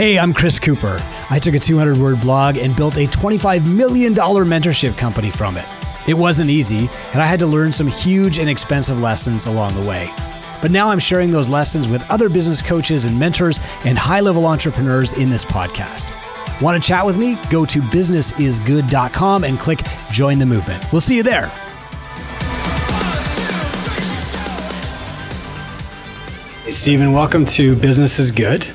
Hey, I'm Chris Cooper. I took a 200 word blog and built a $25 million mentorship company from it. It wasn't easy, and I had to learn some huge and expensive lessons along the way. But now I'm sharing those lessons with other business coaches and mentors and high level entrepreneurs in this podcast. Want to chat with me? Go to businessisgood.com and click join the movement. We'll see you there. Hey, Steven, welcome to Business is Good.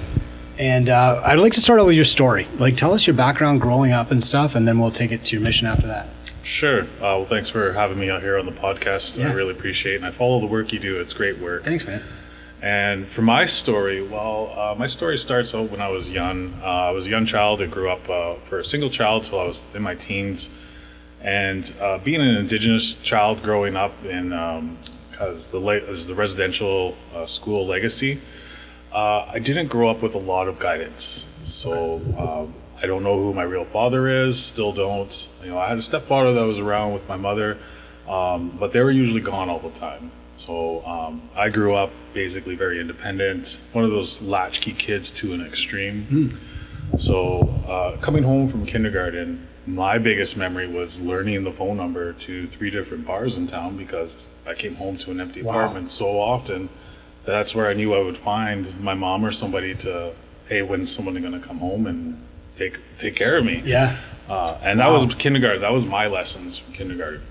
And uh, I'd like to start out with your story. Like, tell us your background growing up and stuff, and then we'll take it to your mission after that. Sure. Uh, well, thanks for having me out here on the podcast. Yeah. I really appreciate it. And I follow the work you do. It's great work. Thanks, man. And for my story, well, uh, my story starts out when I was young. Uh, I was a young child who grew up uh, for a single child till I was in my teens. And uh, being an Indigenous child growing up in, because the, la- is the residential uh, school legacy, uh, I didn't grow up with a lot of guidance. So um, I don't know who my real father is, still don't. You know, I had a stepfather that was around with my mother, um, but they were usually gone all the time. So um, I grew up basically very independent, one of those latchkey kids to an extreme. So uh, coming home from kindergarten, my biggest memory was learning the phone number to three different bars in town because I came home to an empty Wow. apartment so often. That's where I knew I would find my mom or somebody to, hey, when's someone going to come home and take take care of me? Yeah. Uh, and that was kindergarten. That was my lessons from kindergarten.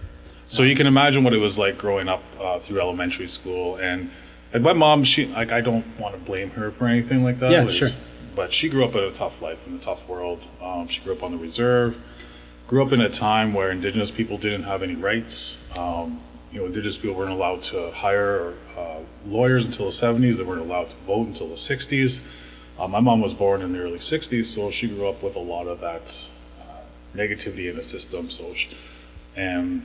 So you can imagine what it was like growing up uh, through elementary school. And, and my mom, she like I don't want to blame her for anything like that. Yeah, was- sure. But she grew up in a tough life in a tough world. Um, she grew up on the reserve. Grew up in a time where Indigenous people didn't have any rights. Um, you know, Indigenous people weren't allowed to hire uh, lawyers until the 70s. They weren't allowed to vote until the 60s. Uh, my mom was born in the early 60s, so she grew up with a lot of that uh, negativity in the system. So, she, and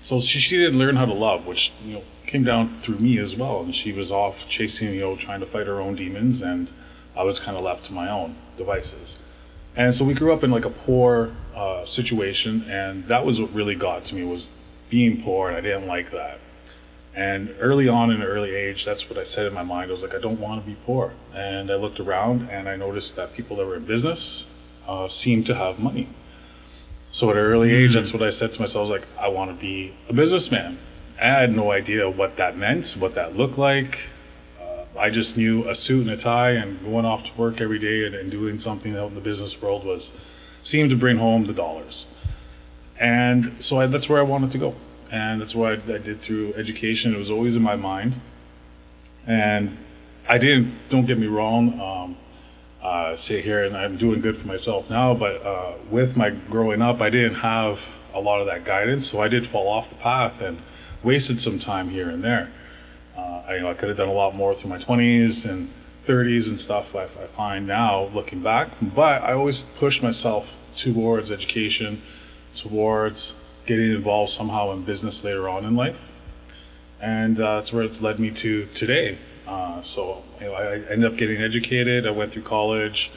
so she, she didn't learn how to love, which you know came down through me as well. And she was off chasing, you know, trying to fight her own demons, and I was kind of left to my own devices. And so we grew up in like a poor uh, situation, and that was what really got to me was being poor, and I didn't like that. And early on in an early age, that's what I said in my mind. I was like, I don't want to be poor. And I looked around and I noticed that people that were in business uh, seemed to have money. So at an early age, that's what I said to myself. I was like, I want to be a businessman. I had no idea what that meant, what that looked like. Uh, I just knew a suit and a tie and going off to work every day and, and doing something out in the business world was seemed to bring home the dollars. And so I, that's where I wanted to go. And that's what I, I did through education. It was always in my mind. And I didn't, don't get me wrong, um, uh, sit here and I'm doing good for myself now, but uh, with my growing up, I didn't have a lot of that guidance. So I did fall off the path and wasted some time here and there. Uh, I, you know, I could have done a lot more through my 20s and 30s and stuff I, I find now looking back, but I always pushed myself towards education, towards getting involved somehow in business later on in life. And uh, that's where it's led me to today. Uh, so you know, I, ended up getting educated. I went through college.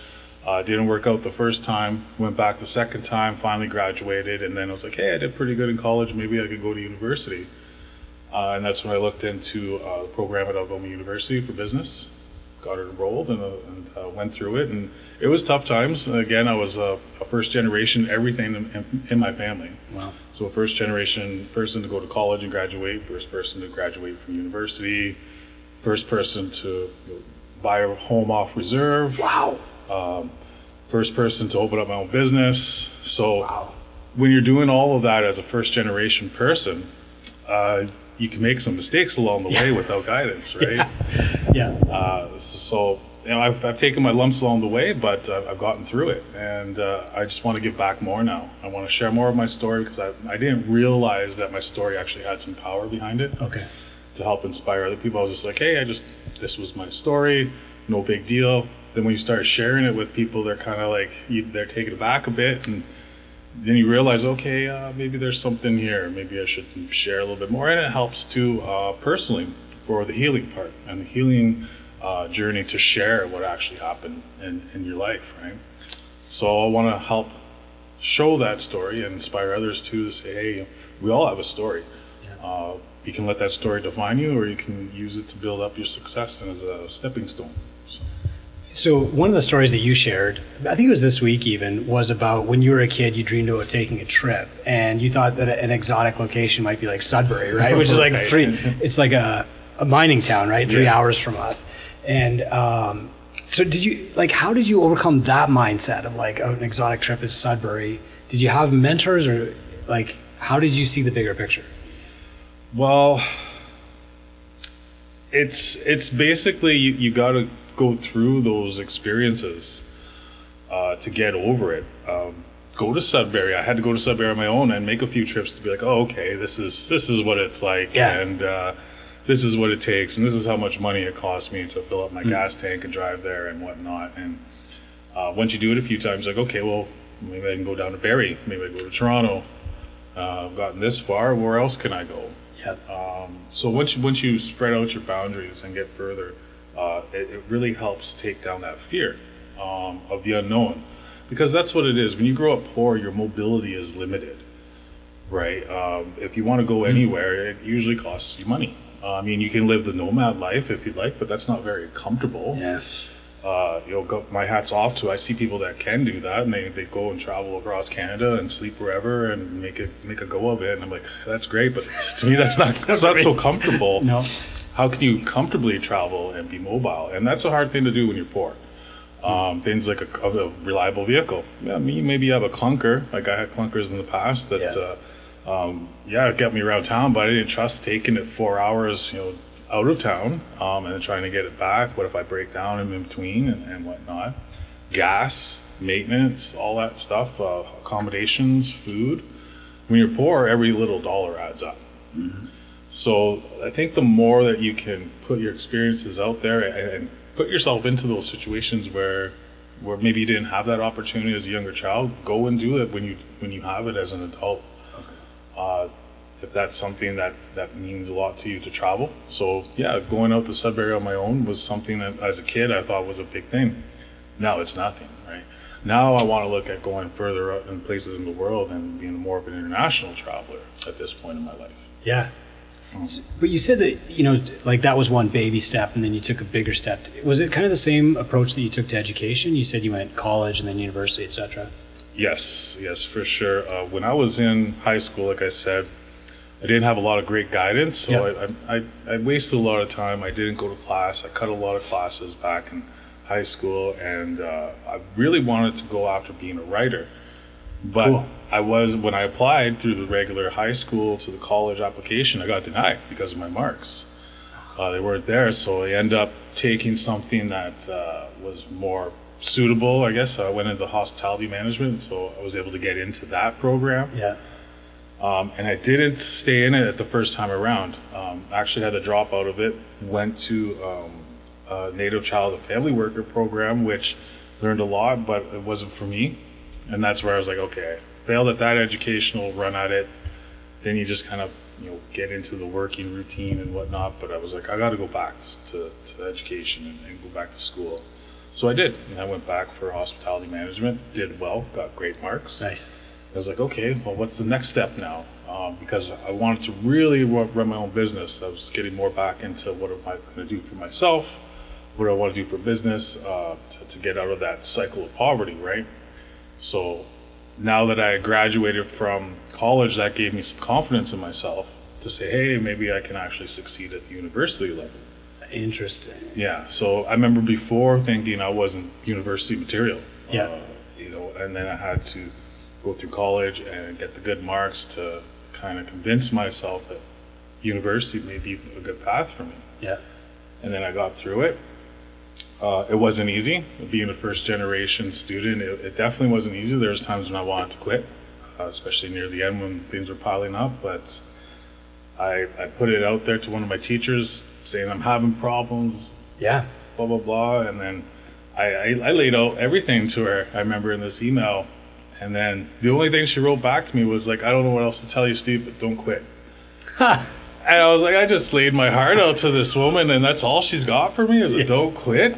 Uh, didn't work out the first time. Went back the second time. Finally graduated, and then I was like, "Hey, I did pretty good in college. Maybe I could go to university." Uh, and that's when I looked into uh, the program at Algoma University for business. Got enrolled and, uh, and uh, went through it, and it was tough times. Again, I was a, a first generation everything in, in, in my family. Wow. So a first generation person to go to college and graduate, first person to graduate from university, first person to buy a home off reserve, Wow. um, first person to open up my own business. So Wow. when you're doing all of that as a first generation person, uh, you can make some mistakes along the way without guidance, right? Yeah. Uh, so, you know, I've, I've taken my lumps along the way, but uh, I've gotten through it, and uh, I just want to give back more now. I want to share more of my story because I, I didn't realize that my story actually had some power behind it Okay. to help inspire other people. I was just like, hey, I just this was my story, no big deal. Then when you start sharing it with people, they're kind of like you, they're taken aback a bit, and then you realize, okay, uh, maybe there's something here. Maybe I should share a little bit more, and it helps too uh, personally for the healing part and the healing uh, journey to share what actually happened in, in your life, right? So I want to help show that story and inspire others too to say, hey, we all have a story. Uh, you can let that story define you, or you can use it to build up your success and as a stepping stone. So, one of the stories that you shared, I think it was this week even, was about when you were a kid, you dreamed about taking a trip, and you thought that an exotic location might be like Sudbury, right? Which is like Right. three. It's like a, a mining town, right? Three Yeah. hours from us. And um, so, did you like? How did you overcome that mindset of like oh, an exotic trip is Sudbury? Did you have mentors, or like how did you see the bigger picture? Well, it's it's basically you, you got to go through those experiences uh, to get over it. Um, go to Sudbury. I had to go to Sudbury on my own and make a few trips to be like, oh, okay, this is this is what it's like, Yeah. and uh, this is what it takes, and this is how much money it costs me to fill up my gas tank and drive there and whatnot. And uh, once you do it a few times, like, okay, well, maybe I can go down to Barrie, maybe I go to Toronto. Uh, I've gotten this far. Where else can I go? Yep. Um, so once you, once you spread out your boundaries and get further, uh, it, it really helps take down that fear um, of the unknown, because that's what it is. When you grow up poor, your mobility is limited, right? Um, if you want to go anywhere, it usually costs you money. Uh, I mean, you can live the nomad life if you'd like, but that's not very comfortable Yeah. uh, you know, go, my hat's off to. I see people that can do that, and they, they go and travel across Canada and sleep wherever and make it make a go of it. And I'm like, that's great, but to me, that's not that's not so comfortable. No. How can you comfortably travel and be mobile? And that's a hard thing to do when you're poor. Um, things like a, a reliable vehicle. Yeah, me maybe you have a clunker. Like I had clunkers in the past that. Yeah. Uh, um, yeah, it got me around town, but I didn't trust taking it four hours, you know, out of town, um, and then trying to get it back. What if I break down in between and, and whatnot? Gas, maintenance, all that stuff, uh, accommodations, food. When you're poor, every little dollar adds up. So I think the more that you can put your experiences out there and, and put yourself into those situations where where maybe you didn't have that opportunity as a younger child, go and do it when you when you have it as an adult. Uh, if that's something that that means a lot to you to travel. So yeah, going out to Sudbury on my own was something that as a kid I thought was a big thing. Now it's nothing, right? Now I want to look at going further out in places in the world and being more of an international traveler at this point in my life. Yeah. But you said that, you know, like that was one baby step and then you took a bigger step. Was it kind of the same approach that you took to education? You said you went college and then university, etc. Yes, yes, for sure. Uh, when I was in high school, like I said, I didn't have a lot of great guidance, so Yeah. I, I, I wasted a lot of time. I didn't go to class. I cut a lot of classes back in high school, and uh, I really wanted to go after being a writer. But Cool. I was when I applied through the regular high school to the college application, I got denied because of my marks. Uh, they weren't there, so I ended up taking something that uh, was more suitable. I guess I went into hospitality management, so I was able to get into that program. Yeah. Um, and I didn't stay in it at the first time around. Um, actually, had to drop out of it. Went to um, a Native Child and Family Worker program, which learned a lot, but it wasn't for me. And that's where I was like, okay, failed at that educational run at it. Then you just kind of you know get into the working routine and whatnot. But I was like, I got to go back to, to education and, and go back to school. So I did. And I went back for hospitality management. Did well. Got great marks. Nice. I was like, okay, well, what's the next step now? Um, because I wanted to really run my own business. I was getting more back into what am I going to do for myself? What do I want to do for business uh, to, to get out of that cycle of poverty, right? So now that I graduated from college, that gave me some confidence in myself to say, hey, maybe I can actually succeed at the university level. Interesting. Yeah. So I remember before thinking I wasn't university material. Yeah. Uh, you know, and then I had to go through college and get the good marks to kind of convince myself that university may be a good path for me. Yeah. And then I got through it. Uh, it wasn't easy being a first generation student. It, it definitely wasn't easy. There was times when I wanted to quit, uh, especially near the end when things were piling up. But I, I put it out there to one of my teachers saying I'm having problems, Yeah. blah blah blah, and then I, I, I laid out everything to her. I remember in this email, and then the only thing she wrote back to me was like, "I don't know what else to tell you, Steve, but don't quit." And I was like, I just laid my heart out to this woman, and that's all she's got for me is a don't quit.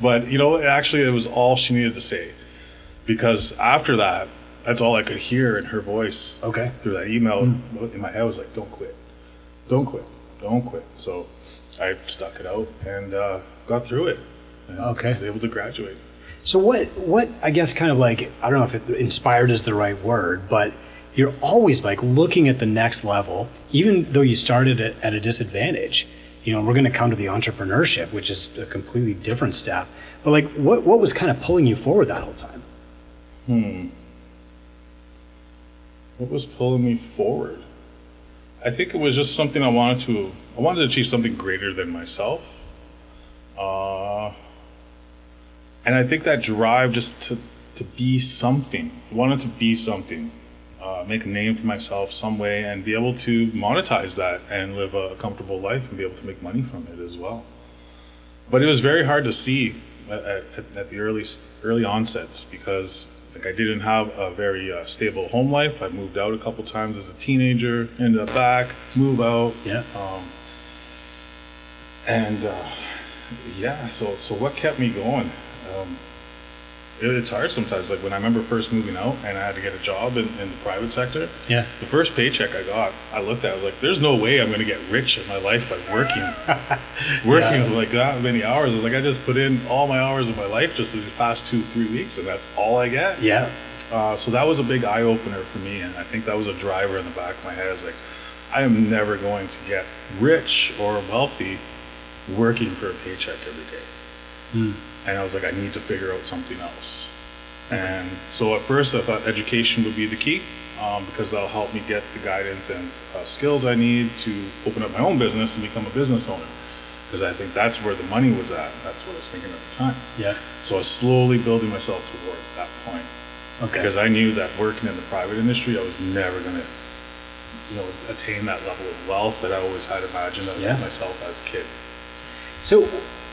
But you know, actually, it was all she needed to say, because after that, that's all I could hear in her voice Okay. through that email in my head I was like, "Don't quit, don't quit, don't quit." So I stuck it out and uh, got through it. and Okay. was able to graduate. So what what I guess kind of like I don't know if it, inspired is the right word, but you're always like looking at the next level, even though you started at, at a disadvantage. You know, we're going to come to the entrepreneurship, which is a completely different step. But like, what what was kind of pulling you forward that whole time? Hmm. What was pulling me forward? I think it was just something I wanted to. I wanted to achieve something greater than myself. Uh, and I think that drive just to to be something. I wanted to be something, uh, make a name for myself some way, and be able to monetize that and live a comfortable life and be able to make money from it as well. But it was very hard to see at, at, at the early early onsets because like I didn't have a very uh, stable home life. I moved out a couple times as a teenager, ended up back, move out, Yeah. um, and uh, yeah. So so what kept me going? Um, it, it's hard sometimes. Like when I remember first moving out and I had to get a job in, in the private sector. Yeah. The first paycheck I got, I looked at it like, there's no way I'm going to get rich in my life by working, working Yeah. like that many hours. I was like, I just put in all my hours of my life just these past two, three weeks, and that's all I get. Yeah. Uh, so that was a big eye opener for me, and I think that was a driver in the back of my head. Is like, I am never going to get rich or wealthy working for a paycheck every day. Hmm. And I was like, I need to figure out something else. And so at first, I thought education would be the key um, because that'll help me get the guidance and uh, skills I need to open up my own business and become a business owner. Because I think that's where the money was at. That's what I was thinking at the time. Yeah. So I was slowly building myself towards that point Okay. because I knew that working in the private industry, I was never going to, you know, attain that level of wealth that I always had imagined of Yeah. myself as a kid. So,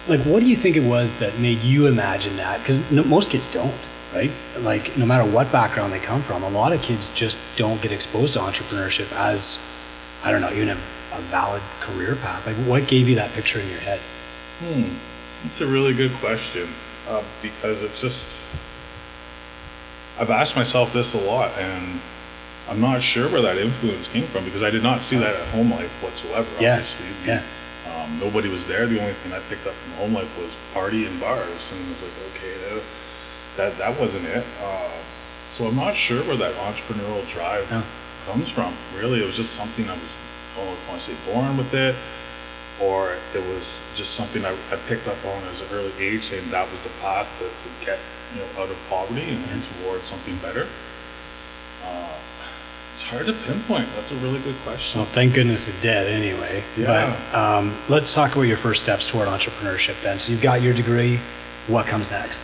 like, what do you think it was that made you imagine that? Because no, most kids don't, right? Like, no matter what background they come from, a lot of kids just don't get exposed to entrepreneurship as, I don't know, even a, a valid career path. Like, what gave you that picture in your head? Hmm, that's a really good question uh, because it's just I've asked myself this a lot, and I'm not sure where that influence came from because I did not see that at home life whatsoever. Yeah, Obviously, yeah. Um, nobody was there. The only thing I picked up from home life was party and bars, and it was like, okay, that that wasn't it. Uh, so I'm not sure where that entrepreneurial drive No. comes from. Really, it was just something I was, I don't I want to say born with it, or it was just something I, I picked up on as an early age, saying that was the path to, to get you know out of poverty and, and towards something better. Uh, it's hard to pinpoint. That's a really good question. Well, thank goodness it did anyway. Yeah. But um, let's talk about your first steps toward entrepreneurship then. So, you've got your degree. What comes next?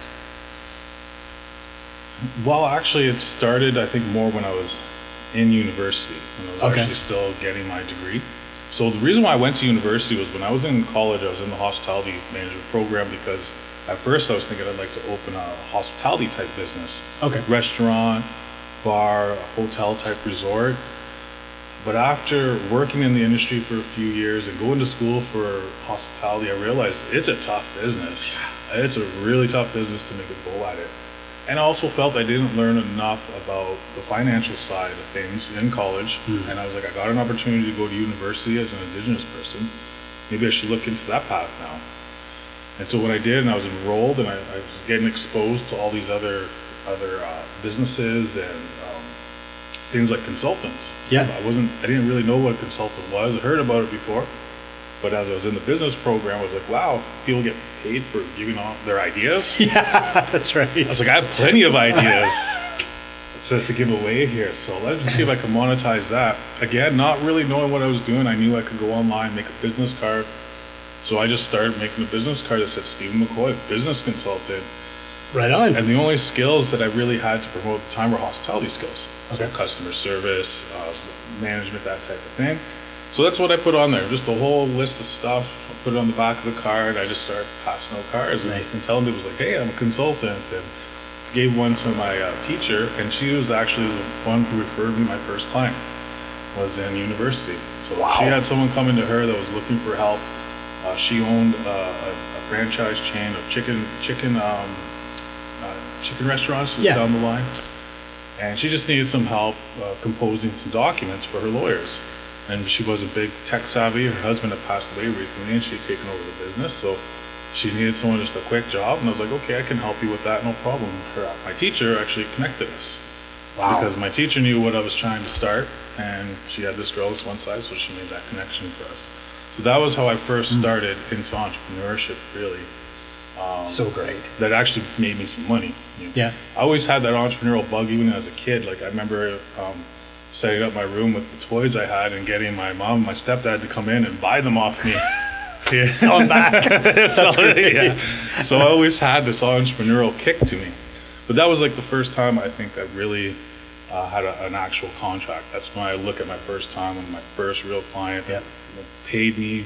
Well, actually, it started, I think, more when I was in university, when I was Okay. actually still getting my degree. So, the reason why I went to university was when I was in college, I was in the hospitality management program because at first I was thinking I'd like to open a hospitality type business Okay. restaurant, bar, hotel type resort. But after working in the industry for a few years and going to school for hospitality, I realized it's a tough business. It's a really tough business to make a go at it. And I also felt I didn't learn enough about the financial side of things in college. Hmm. And I was like, I got an opportunity to go to university as an Indigenous person. Maybe I should look into that path now. And so when I did, and I was enrolled, and I, I was getting exposed to all these other other uh, businesses and um, things like consultants. Yeah. I wasn't. I didn't really know what a consultant was. I heard about it before, but as I was in the business program, I was like, wow, people get paid for giving off their ideas. Yeah, that's right. I was like, I have plenty of ideas to, to give away here. So let's see if I can monetize that. Again, not really knowing what I was doing. I knew I could go online, make a business card. So I just started making a business card that said Steven McCoy, business consultant. Right on. And the only skills that I really had to promote at the time were hospitality skills. So customer service, uh, management, that type of thing. So that's what I put on there, just a whole list of stuff. I put it on the back of the card. I just started passing out cards and- Nice. and telling people, like, hey, I'm a consultant. And gave one to my uh, teacher, and she was actually the one who referred me my first client, was in university. So Wow. she had someone come into her that was looking for help. Uh, she owned uh, a, a franchise chain of chicken chicken um, chicken restaurants just Yeah. down the line, and she just needed some help uh, composing some documents for her lawyers. And she was a big tech savvy. Her husband had passed away recently, and she had taken over the business. So She needed someone just a quick job, and I was like, okay, I can help you with that, no problem. Her, my teacher actually connected us Wow. because my teacher knew what I was trying to start, and she had this girl this one side, so she made that connection for us. So that was how I first started into entrepreneurship, really. So great. That actually made me some money. you know. Yeah. I always had that entrepreneurial bug even as a kid. Like I remember um, setting up my room with the toys I had and getting my mom and my stepdad to come in and buy them off me. Yeah. Sell back. so, yeah. so I always had this entrepreneurial kick to me. But that was like the first time I think I really uh, had a, an actual contract. That's when I look at my first time when my first real client Yep. paid me.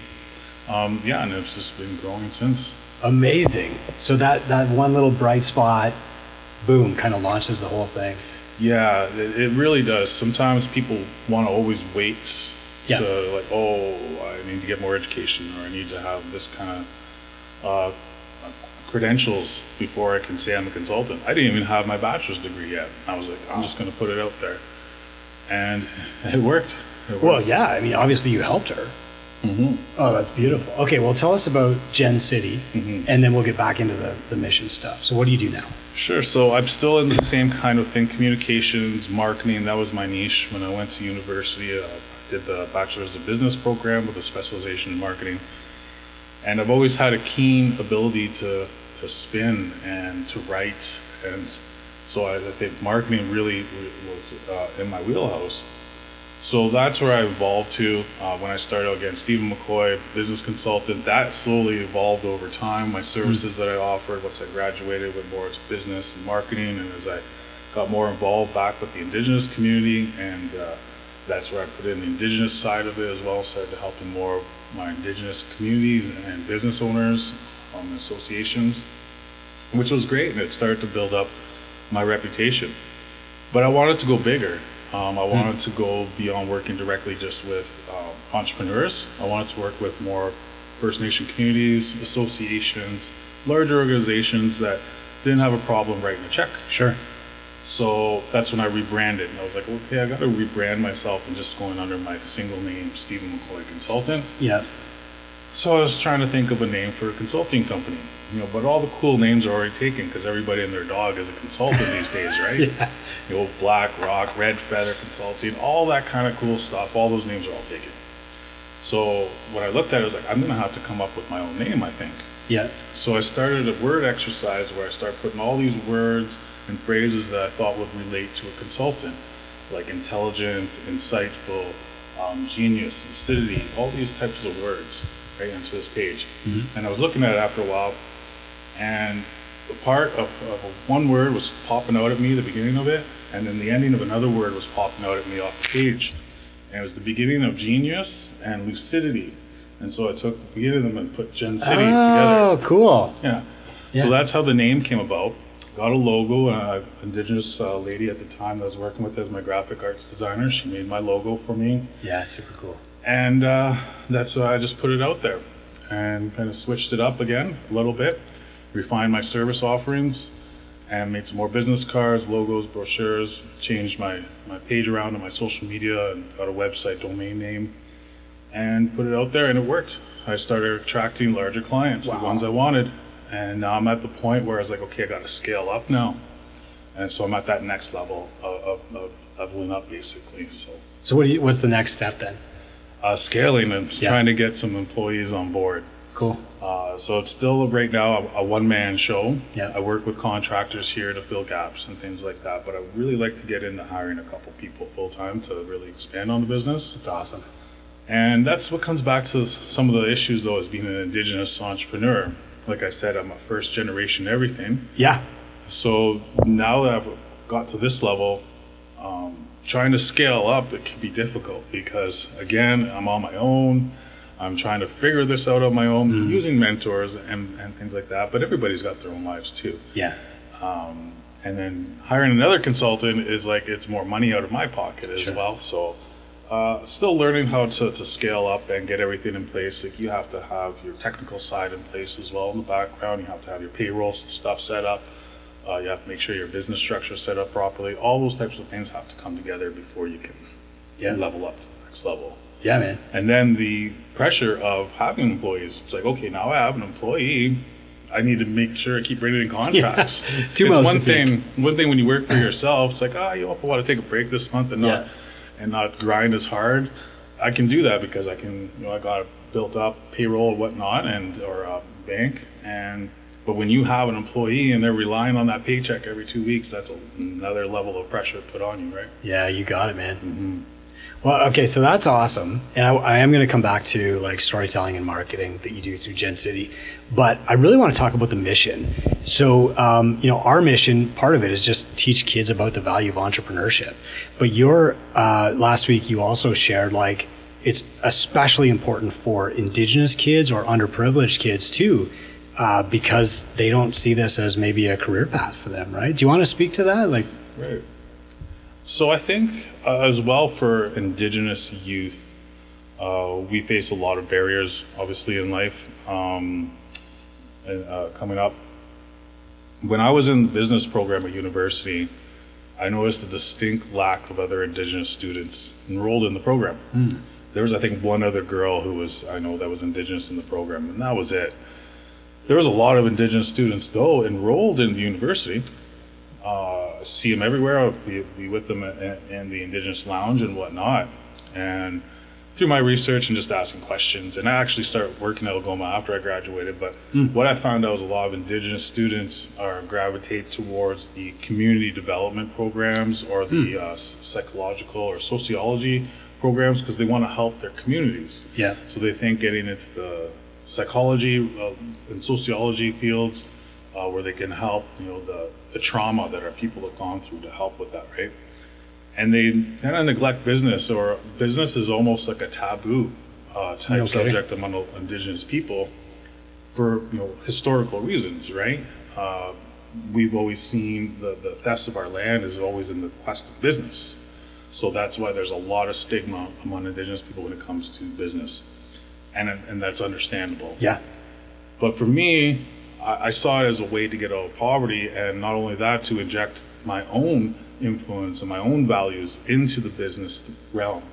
Um, yeah, and it's just been growing since. Amazing. So that that one little bright spot, boom, kind of launches the whole thing. Yeah, it, it really does. Sometimes people want to always wait Yeah. to like, oh, I need to get more education or I need to have this kind of uh, credentials before I can say I'm a consultant. I didn't even have my bachelor's degree yet. I was like, I'm just going to put it out there, and it worked. It worked. Well, yeah. I mean, obviously you helped her. Mhm. Oh, that's beautiful. Okay, well, tell us about Gen City, Mhm. and then we'll get back into the, the mission stuff. So, what do you do now? Sure. So I'm still in the same kind of thing, communications, marketing. That was my niche when I went to university. Uh, I did the bachelor's of business program with a specialization in marketing, and I've always had a keen ability to to spin and to write, and so I, I think marketing really was uh, in my wheelhouse. So that's where I evolved to uh, when I started out again. Steven McCoy, business consultant. That slowly evolved over time. My services that I offered once I graduated with more business and marketing, and as I got more involved back with the indigenous community, and uh, that's where I put in the indigenous side of it as well. Started to helping more of my indigenous communities and business owners, um, associations, which was great, and it started to build up my reputation. But I wanted to go bigger. Um, I wanted to go beyond working directly just with uh, entrepreneurs. I wanted to work with more First Nation communities, associations, larger organizations that didn't have a problem writing a check. Sure. So that's when I rebranded. And I was like, okay, I got to rebrand myself and just going under my single name, Steven McCoy Consultant. Yeah. So I was trying to think of a name for a consulting company, you know, but all the cool names are already taken because everybody and their dog is a consultant these days, right? Yeah. You know, Black Rock, Red Feather Consulting, all that kind of cool stuff. All those names are all taken. So what I looked at it, I was like, I'm gonna have to come up with my own name, I think. Yeah. So I started a word exercise where I started putting all these words and phrases that I thought would relate to a consultant, like intelligent, insightful, um, genius, lucidity, all these types of words right into this page. And I was looking at it after a while, and the part of, of one word was popping out at me, the beginning of it, and then the ending of another word was popping out at me off the page. And it was the beginning of genius and lucidity. And so I took the beginning of them and put Gen City together. Oh, cool. Yeah. Yeah. So that's how the name came about. Got a logo. Uh, indigenous uh, lady at the time that I was working with as my graphic arts designer. She made my logo for me, Yeah, super cool. And uh, that's why I just put it out there, and kind of switched it up again a little bit, refined my service offerings, and made some more business cards, logos, brochures. Changed my my page around on my social media and got a website domain name, and put it out there, and it worked. I started attracting larger clients, Wow. the ones I wanted, and now I'm at the point where I was like, okay, I got to scale up now, and so I'm at that next level of, of, of leveling up, basically. So So, what you, what's the next step then? Uh, scaling and Yeah. trying to get some employees on board. Cool. Uh, so it's still right now a, a one-man show. Yeah. I work with contractors here to fill gaps and things like that, but I really like to get into hiring a couple people full-time to really expand on the business. It's awesome. And that's what comes back to some of the issues, though, as being an indigenous entrepreneur. Like I said, I'm a first generation everything. Yeah. So now that I've got to this level, um, trying to scale up, it can be difficult because, again, I'm on my own. I'm trying to figure this out on my own using mentors and, and things like that. But everybody's got their own lives too. Yeah. Um, and then hiring another consultant is like it's more money out of my pocket as Sure. well. So, uh, still learning how to, to scale up and get everything in place. Like you have to have your technical side in place as well in the background. You have to have your payroll stuff set up. Uh, you have to make sure your business structure is set up properly. All those types of things have to come together before you can Yeah. level up to the next level. Yeah, man. And then the pressure of having employees. It's like, okay, now I have an employee. I need to make sure I keep writing in contracts. Yeah. Two it's one thing. One thing when you work for yourself, it's like, oh, you know, I want to take a break this month and not Yeah. and not grind as hard. I can do that because I can, you know, I got a built up payroll and whatnot, and or a bank. And but when you have an employee and they're relying on that paycheck every two weeks, that's another level of pressure put on you, right? Yeah, you got it, man. Well, okay, so that's awesome, and I, I am going to come back to like storytelling and marketing that you do through Gen City, but I really want to talk about the mission. So, um, you know, our mission, part of it is just teach kids about the value of entrepreneurship. But your uh, last week, you also shared like it's especially important for Indigenous kids or underprivileged kids too. Uh, because they don't see this as maybe a career path for them, right? Do you want to speak to that? Like, Right. So I think uh, as well for Indigenous youth, uh, we face a lot of barriers, obviously in life. Um, and, uh, coming up, when I was in the business program at university, I noticed a distinct lack of other Indigenous students enrolled in the program. There was, I think, one other girl who was I know that was Indigenous in the program, and that was it. There was a lot of Indigenous students though enrolled in the university uh, see them everywhere. I'll be, be with them in, in the Indigenous Lounge and whatnot. And through my research and just asking questions, and I actually started working at Algoma after I graduated. But what I found out was a lot of Indigenous students are gravitate towards the community development programs or the uh, psychological or sociology programs because they want to help their communities. yeah, So they think getting into the psychology uh, and sociology fields uh, where they can help, you know, the, the trauma that our people have gone through to help with that, right? And they kind of neglect business, or business is almost like a taboo uh, type kidding. subject among indigenous people for you know historical reasons, right? Uh, we've always seen the, the thefts of our land is always in the quest of business. So that's why there's a lot of stigma among indigenous people when it comes to business. And, and that's understandable. yeah, But for me, I, I saw it as a way to get out of poverty, and not only that, to inject my own influence and my own values into the business realm.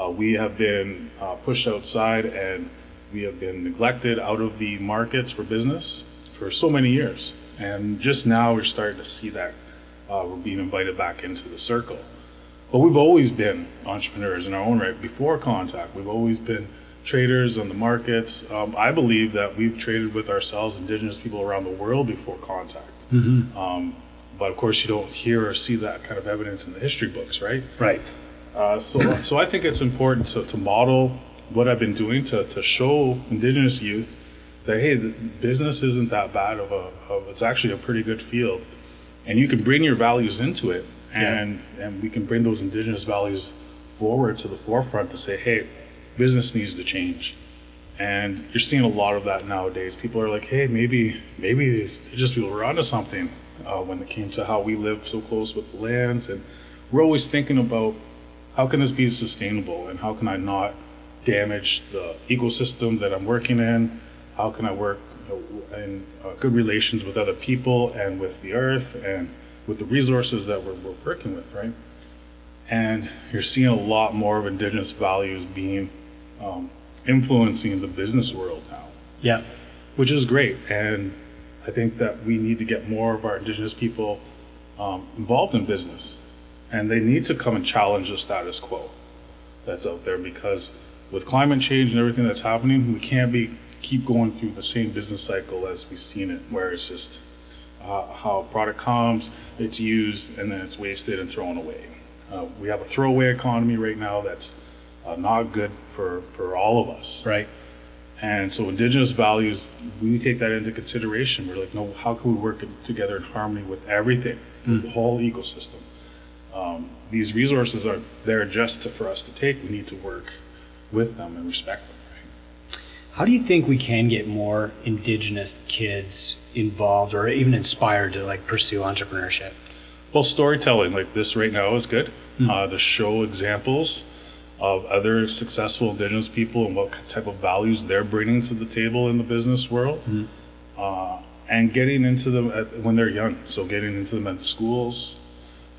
Uh, we have been uh, pushed outside and we have been neglected out of the markets for business for so many years. And just now we're starting to see that uh, we're being invited back into the circle. But we've always been entrepreneurs in our own right before contact. We've always been traders on the markets. Um, I believe that we've traded with ourselves, indigenous people around the world before contact. Um, but of course, you don't hear or see that kind of evidence in the history books, right? right. Uh, so, so I think it's important to, to model what I've been doing to, to show Indigenous youth that hey, the business isn't that bad of a, of, it's actually a pretty good field, and you can bring your values into it, and and we can bring those Indigenous values forward to the forefront to say, hey, business needs to change, and you're seeing a lot of that nowadays. People are like, hey, maybe maybe these just people were onto something uh, when it came to how we live so close with the lands, and we're always thinking about how can this be sustainable and how can I not damage the ecosystem that I'm working in? How can I work in uh, good relations with other people and with the earth and with the resources that we're, we're working with, right? And you're seeing a lot more of indigenous values being um, influencing the business world now Yeah. which is great. And I think that we need to get more of our indigenous people um, involved in business, and they need to come and challenge the status quo that's out there because with climate change and everything that's happening, we can't be keep going through the same business cycle as we've seen it, where it's just uh, how a product comes, it's used, and then it's wasted and thrown away. Uh, we have a throwaway economy right now that's not good for, for all of us. Right. And so indigenous values, we take that into consideration. We're like, no, how can we work together in harmony with everything, with the whole ecosystem? Um, these resources are there just to, for us to take. We need to work with them and respect them. Right? How do you think we can get more Indigenous kids involved or even inspired to like pursue entrepreneurship? Well, storytelling like this right now is good uh, to show examples of other successful indigenous people and what type of values they're bringing to the table in the business world. Uh, and getting into them at, when they're young. So getting into them at the schools,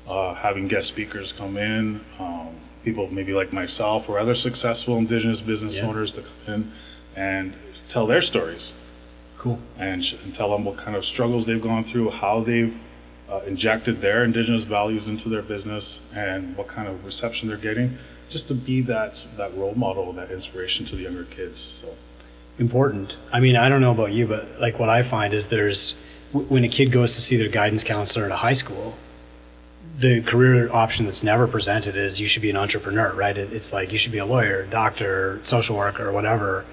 uh, having guest speakers come in, um, people maybe like myself or other successful indigenous business Yeah. owners to come in and tell their stories. Cool. and, sh- and tell them what kind of struggles they've gone through, how they've uh, injected their indigenous values into their business, and what kind of reception they're getting. Just to be that that role model, that inspiration to the younger kids. So important. I mean, I don't know about you, but like what I find is there's when a kid goes to see their guidance counselor at a high school, the career option that's never presented is you should be an entrepreneur, right? It's like you should be a lawyer, doctor, social worker, or whatever.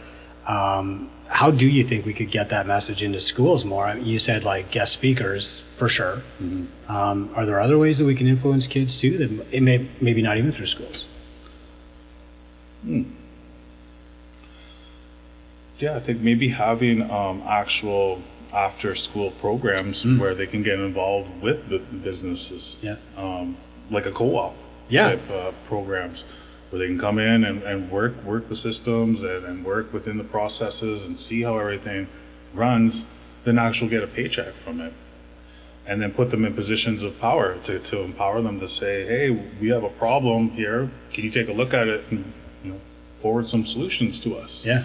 Um, how do you think we could get that message into schools more? You said like guest speakers for sure. Um, are there other ways that we can influence kids too? That it may maybe not even through schools. Yeah, I think maybe having um, actual after-school programs where they can get involved with the businesses. Yeah. um, like a co-op Yeah. type uh, programs where they can come in and, and work work the systems and, and work within the processes and see how everything runs, then actually get a paycheck from it. And then put them in positions of power to, to empower them to say, hey, we have a problem here. Can you take a look at it and forward some solutions to us? Yeah.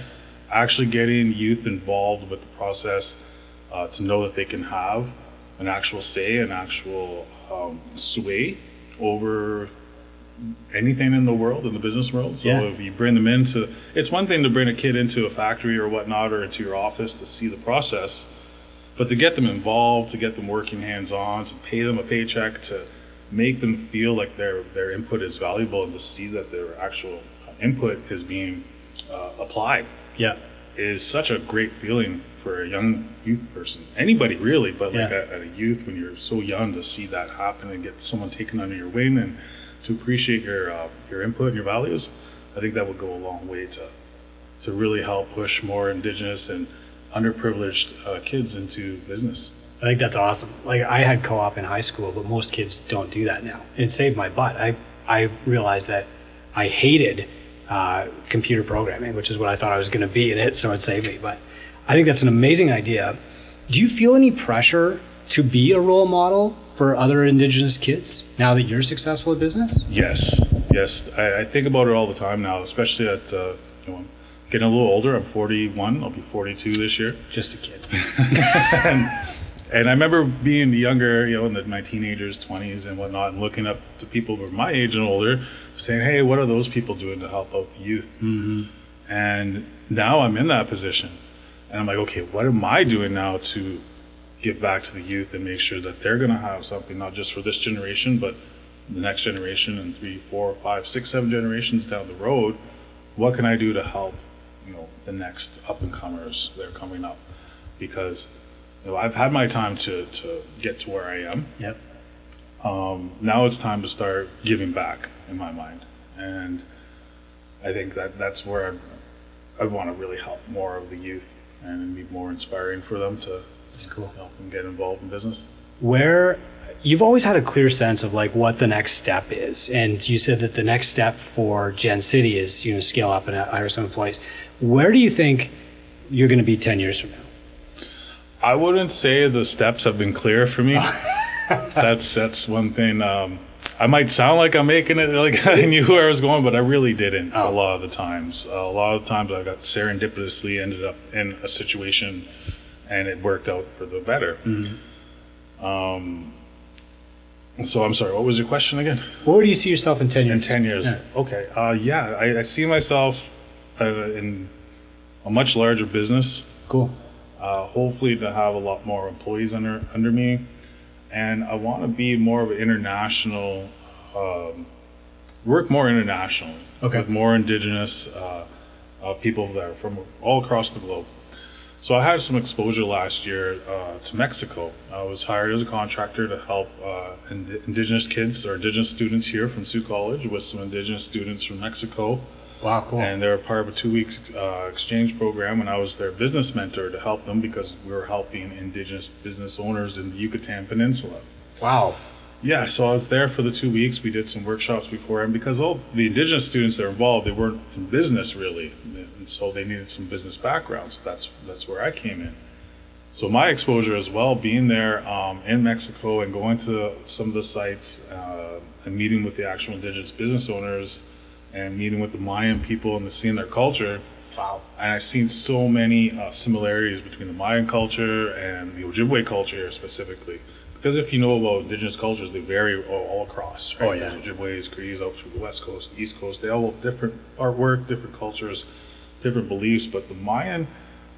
actually getting youth involved with the process uh, to know that they can have an actual say, an actual um, sway over anything in the world, in the business world. So Yeah. if you bring them into, it's one thing to bring a kid into a factory or whatnot or into your office to see the process, but to get them involved, to get them working hands on, to pay them a paycheck, to make them feel like their their input is valuable and to see that their actual input is being uh, applied Yeah. is such a great feeling for a young youth person. Anybody really, but like Yeah. at, at a youth when you're so young to see that happen and get someone taken under your wing and to appreciate your uh, your input and your values, I think that would go a long way to to really help push more indigenous and underprivileged uh, kids into business. I think that's awesome. Like I had co-op in high school, but most kids don't do that now. It saved my butt. I I realized that I hated uh, computer programming, which is what I thought I was going to be in it, so it saved me. But I think that's an amazing idea. Do you feel any pressure to be a role model for other Indigenous kids now that you're successful at business? Yes, yes, I, I think about it all the time now, especially at uh, you know, I'm getting a little older. I'm 41. I'll be 42 this year. Just a kid. and, and I remember being younger, you know, in the, my teenagers, 20s, and whatnot, and looking up to people who were my age and older, saying, "Hey, what are those people doing to help out the youth?" Mm-hmm. And now I'm in that position, and I'm like, okay, what am I doing now to give back to the youth and make sure that they're going to have something not just for this generation, but the next generation and three, four, five, six, seven generations down the road? What can I do to help, you know, the next up and comers that are coming up? Because you know, I've had my time to, to get to where I am. Yep. Um, now it's time to start giving back in my mind. And I think that that's where I, I want to really help more of the youth and be more inspiring for them to That's cool. help them get involved in business. where you've always had a clear sense of like what the next step is and you said that the next step for gen city is you know scale up and hire some employees where do you think you're going to be 10 years from now I wouldn't say the steps have been clear for me. that's that's one thing. Um, I might sound like I'm making it like I knew where I was going, but I really didn't. Oh. A lot of the times, a lot of the times I got serendipitously ended up in a situation, and it worked out for the better. Um, so I'm sorry. What was your question again? where do you see yourself in 10 years In ten years. Yeah. Okay. Uh, yeah, I, I see myself uh, in a much larger business cool uh, hopefully to have a lot more employees under under me, and I want to be more of an international, um, work more internationally Okay. with more indigenous uh, uh, people that are from all across the globe. So I had some exposure last year uh, to Mexico. I was hired as a contractor to help uh, ind- indigenous kids or indigenous students here from Sault College with some indigenous students from Mexico wow cool. And they were part of a two-week uh, exchange program and i was their business mentor to help them because we were helping indigenous business owners in the yucatan peninsula. Wow. Yeah so i was there for the two weeks. We did some workshops before and because all the indigenous students that were involved they weren't in business really and so they needed some business background so that's that's where i came in. So my exposure as well being there um, in mexico and going to some of the sites uh, and meeting with the actual indigenous business owners and meeting with the Mayan people and seeing their culture, Wow. And I've seen so many uh, similarities between the Mayan culture and the Ojibwe culture specifically. Because if you know about indigenous cultures, they vary all, all across. Right? Oh, yeah. There's Ojibways, Crees up through the west coast, the east coast. They all have different artwork, different cultures, different beliefs. But the Mayan,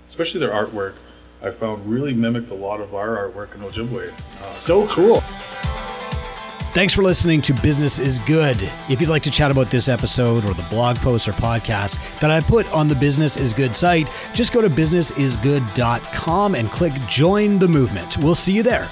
especially their artwork, I found really mimicked a lot of our artwork in Ojibwe. Uh, So cool. Thanks for listening to Business is Good. If you'd like to chat about this episode or the blog post or podcast that I put on the Business is Good site, just go to businessisgood.com and click join the movement. We'll see you there.